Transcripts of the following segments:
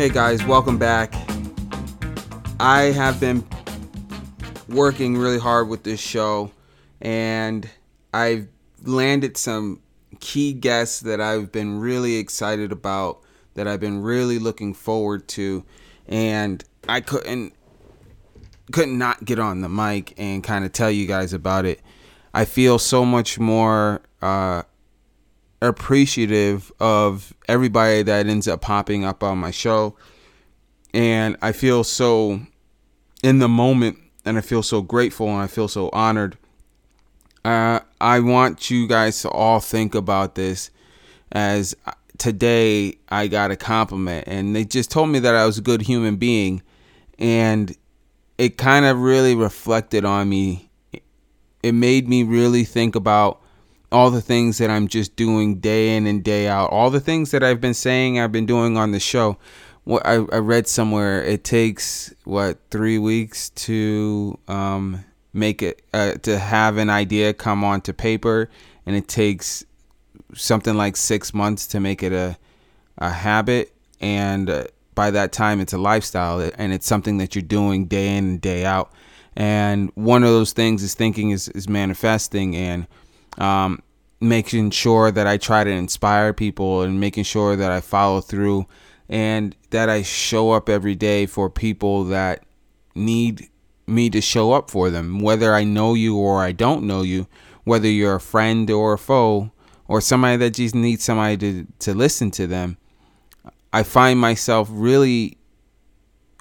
Hey guys, welcome back. I have been working really hard with this show and I've landed some key guests that I've been really excited about, that I've been really looking forward to, and I couldn't couldn't not get on the mic and kind of tell you guys about it. I feel so much more uh, appreciative of everybody that ends up popping up on my show. And I feel so in the moment and I feel so grateful and I feel so honored. Uh, I want you guys to all think about this as today I got a compliment and they just told me that I was a good human being and it kind of really reflected on me. It made me really think about all the things that I'm just doing day in and day out, all the things that I've been saying I've been doing on the show. What I, I read somewhere, it takes what three weeks to um, make it uh, to have an idea come onto paper, and it takes something like six months to make it a a habit, and uh, by that time it's a lifestyle, and it's something that you're doing day in and day out. And one of those things is thinking is, is manifesting, and um, making sure that I try to inspire people and making sure that I follow through and that I show up every day for people that need me to show up for them, whether I know you or I don't know you, whether you're a friend or a foe or somebody that just needs somebody to, to listen to them. I find myself really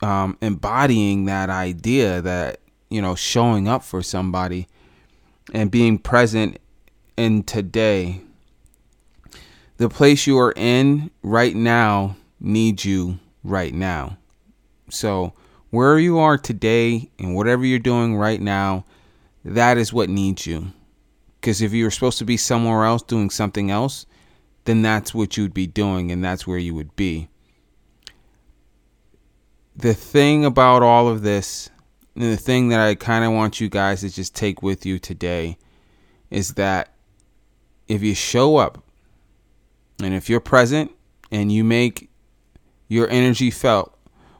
um, embodying that idea that, you know, showing up for somebody and being present in today. The place you are in right now needs you right now. So, where you are today and whatever you're doing right now, that is what needs you. Because if you were supposed to be somewhere else doing something else, then that's what you'd be doing and that's where you would be. The thing about all of this, and the thing that I kind of want you guys to just take with you today, is that if you show up and if you're present and you make your energy felt,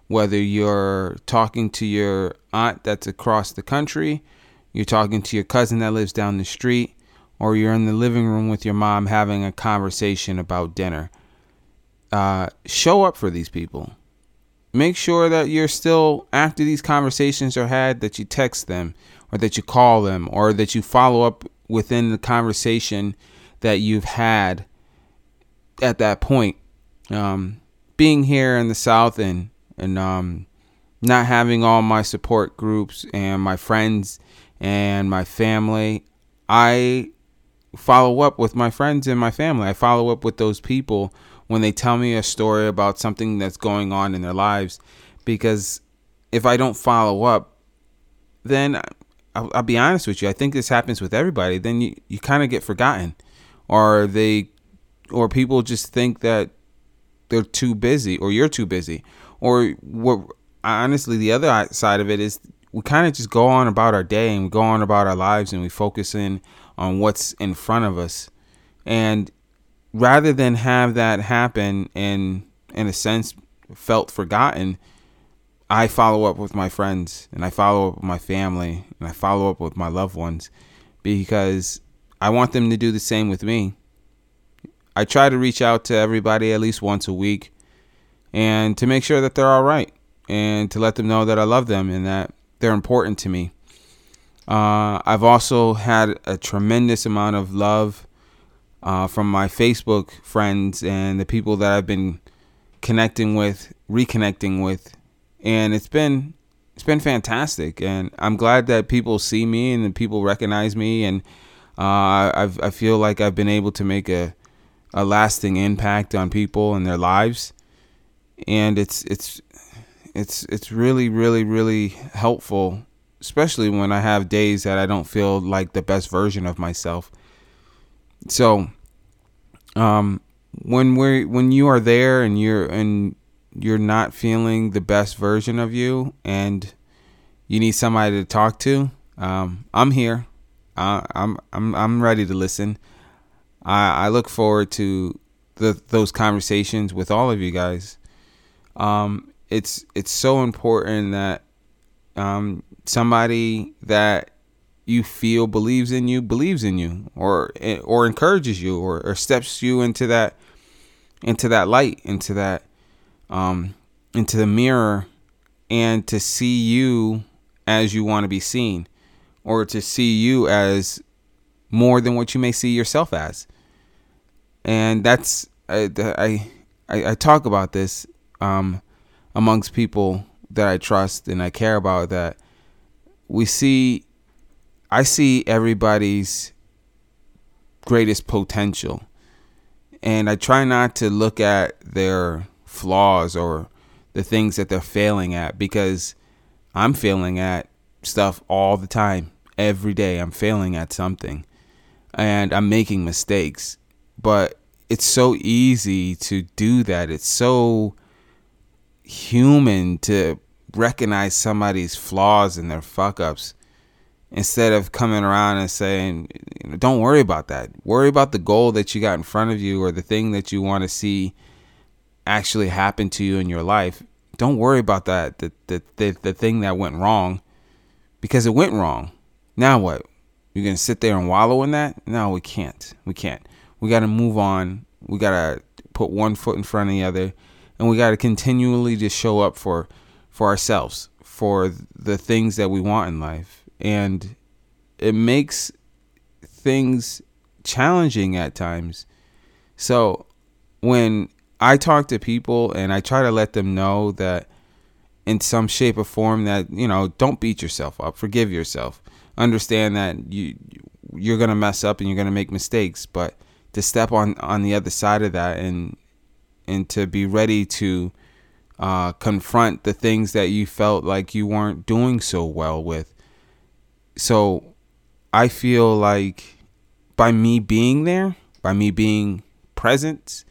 whether you're talking to your aunt that's across the country, you're talking to your cousin that lives down the street, or you're in the living room with your mom having a conversation about dinner, uh, show up for these people. Make sure that you're still, after these conversations are had, that you text them, or that you call them, or that you follow up within the conversation that you've had at that point. Um, being here in the South and and um, not having all my support groups and my friends and my family, I follow up with my friends and my family. I follow up with those people when they tell me a story about something that's going on in their lives because if I don't follow up, then I'll, I'll be honest with you. I think this happens with everybody. Then you, you kind of get forgotten or they or people just think that they're too busy or you're too busy? Or what honestly the other side of it is we kind of just go on about our day and we go on about our lives and we focus in on what's in front of us. And rather than have that happen and in a sense felt forgotten i follow up with my friends and i follow up with my family and i follow up with my loved ones because I want them to do the same with me. I try to reach out to everybody at least once a week and to make sure that they're all right and to let them know that I love them and that they're important to me. Uh, I've also had a tremendous amount of love uh, from my Facebook friends and the people that I've been connecting with, reconnecting with, and it's been it's been fantastic. And I'm glad that people see me and people recognize me and uh, I've, I feel like I've been able to make a, a lasting impact on people and their lives, and it's it's it's it's really really really helpful, especially when I have days that I don't feel like the best version of myself. So, um, when we're when you are there and you're and you're not feeling the best version of you, and you need somebody to talk to, um, I'm here. I, I'm I'm I'm ready to listen. I I look forward to the those conversations with all of you guys. um, it's it's so important that um, somebody that you feel believes in you believes in you or or encourages you or, or steps you into that into that light into that um, into the mirror and to see you as you want to be seen or to see you as more than what you may see yourself as. And that's I I, I talk about this um, amongst people that I trust and I care about that we see I see everybody's greatest potential. And I try not to look at their flaws or the things that they're failing at because I'm failing at stuff all the time every day I'm failing at something and I'm making mistakes but it's so easy to do that it's so human to recognize somebody's flaws and their fuck ups instead of coming around and saying, don't worry about that. Worry about the goal that you got in front of you or the thing that you want to see actually happen to you in your life. Don't worry about that, the, the, the, the thing that went wrong because it went wrong. Now what? You're going to sit there and wallow in that? No, we can't. We can't. We got to move on. We got to put one foot in front of the other and we got to continually just show up for for ourselves for the things that we want in life and it makes things challenging at times so when i talk to people and i try to let them know that in some shape or form that you know don't beat yourself up forgive yourself understand that you you're to mess up and you're to make mistakes but to step on on the other side of that and and to be ready to uh, confront the things that you felt like you weren't doing so well with. So I feel like by me being there, by me being present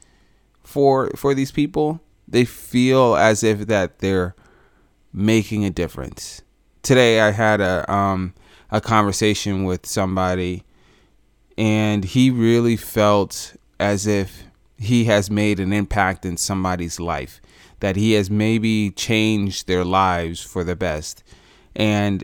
for for these people, they feel as if that they're making a difference. Today I had a um a conversation with somebody and he really felt as if he has made an impact in somebody's life, that he has maybe changed their lives for the best. And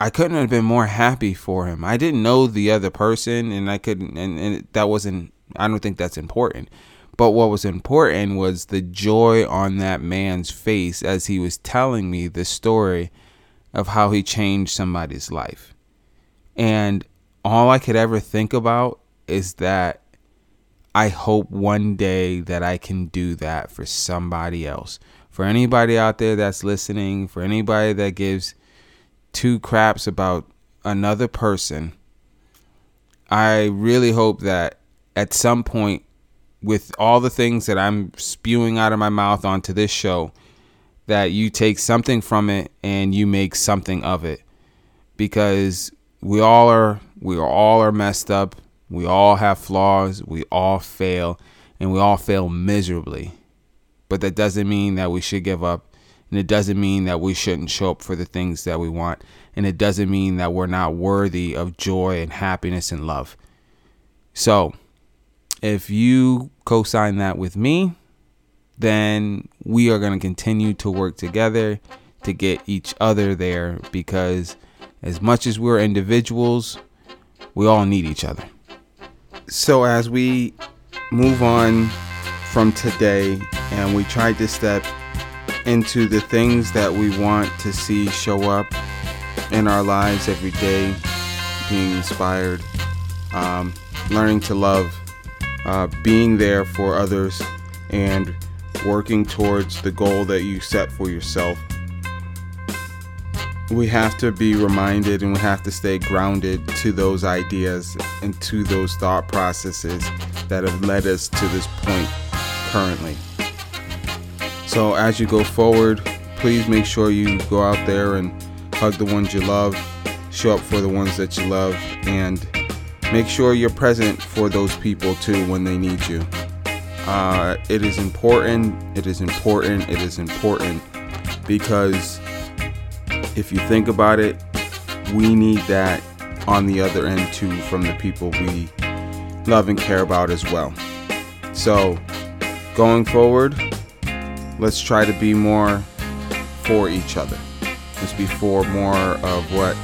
I couldn't have been more happy for him. I didn't know the other person, and I couldn't, and, and that wasn't, I don't think that's important. But what was important was the joy on that man's face as he was telling me the story of how he changed somebody's life. And all I could ever think about is that I hope one day that I can do that for somebody else. For anybody out there that's listening, for anybody that gives two craps about another person, I really hope that at some point, with all the things that I'm spewing out of my mouth onto this show, that you take something from it and you make something of it. Because we all are we all are messed up we all have flaws, we all fail, and we all fail miserably. But that doesn't mean that we should give up, and it doesn't mean that we shouldn't show up for the things that we want, and it doesn't mean that we're not worthy of joy and happiness and love. So, if you co sign that with me, then we are going to continue to work together to get each other there because as much as we're individuals, we all need each other. So as we move on from today and we try to step into the things that we want to see show up in our lives every day, being inspired, um, learning to love, uh, being there for others, and working towards the goal that you set for yourself we have to be reminded and we have to stay grounded to those ideas and to those thought processes that have led us to this point currently. So, as you go forward, please make sure you go out there and hug the ones you love, show up for the ones that you love, and make sure you're present for those people too when they need you. Uh, it is important, it is important, it is important because if you think about it, we need that on the other end too from the people we love and care about as well. So, going forward, let's try to be more for each other. Let's be for more of what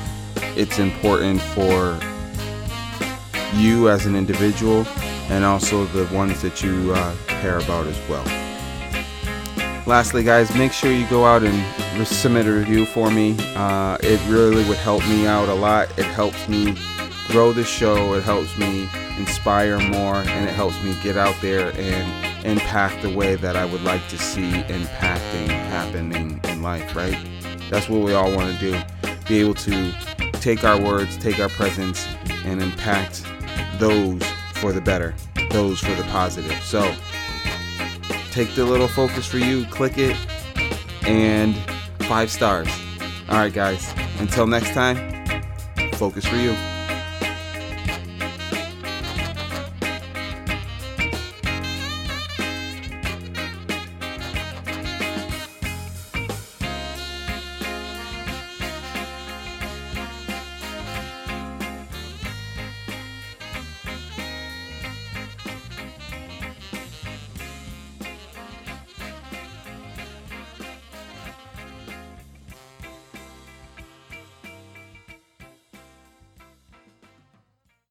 it's important for you as an individual and also the ones that you uh, care about as well. Lastly, guys, make sure you go out and submit a review for me. Uh, it really would help me out a lot. It helps me grow the show, it helps me inspire more, and it helps me get out there and impact the way that I would like to see impacting happening in life, right? That's what we all want to do. Be able to take our words, take our presence, and impact those for the better, those for the positive. So take the little focus for you, click it, and five stars. All right, guys. Until next time, focus for you.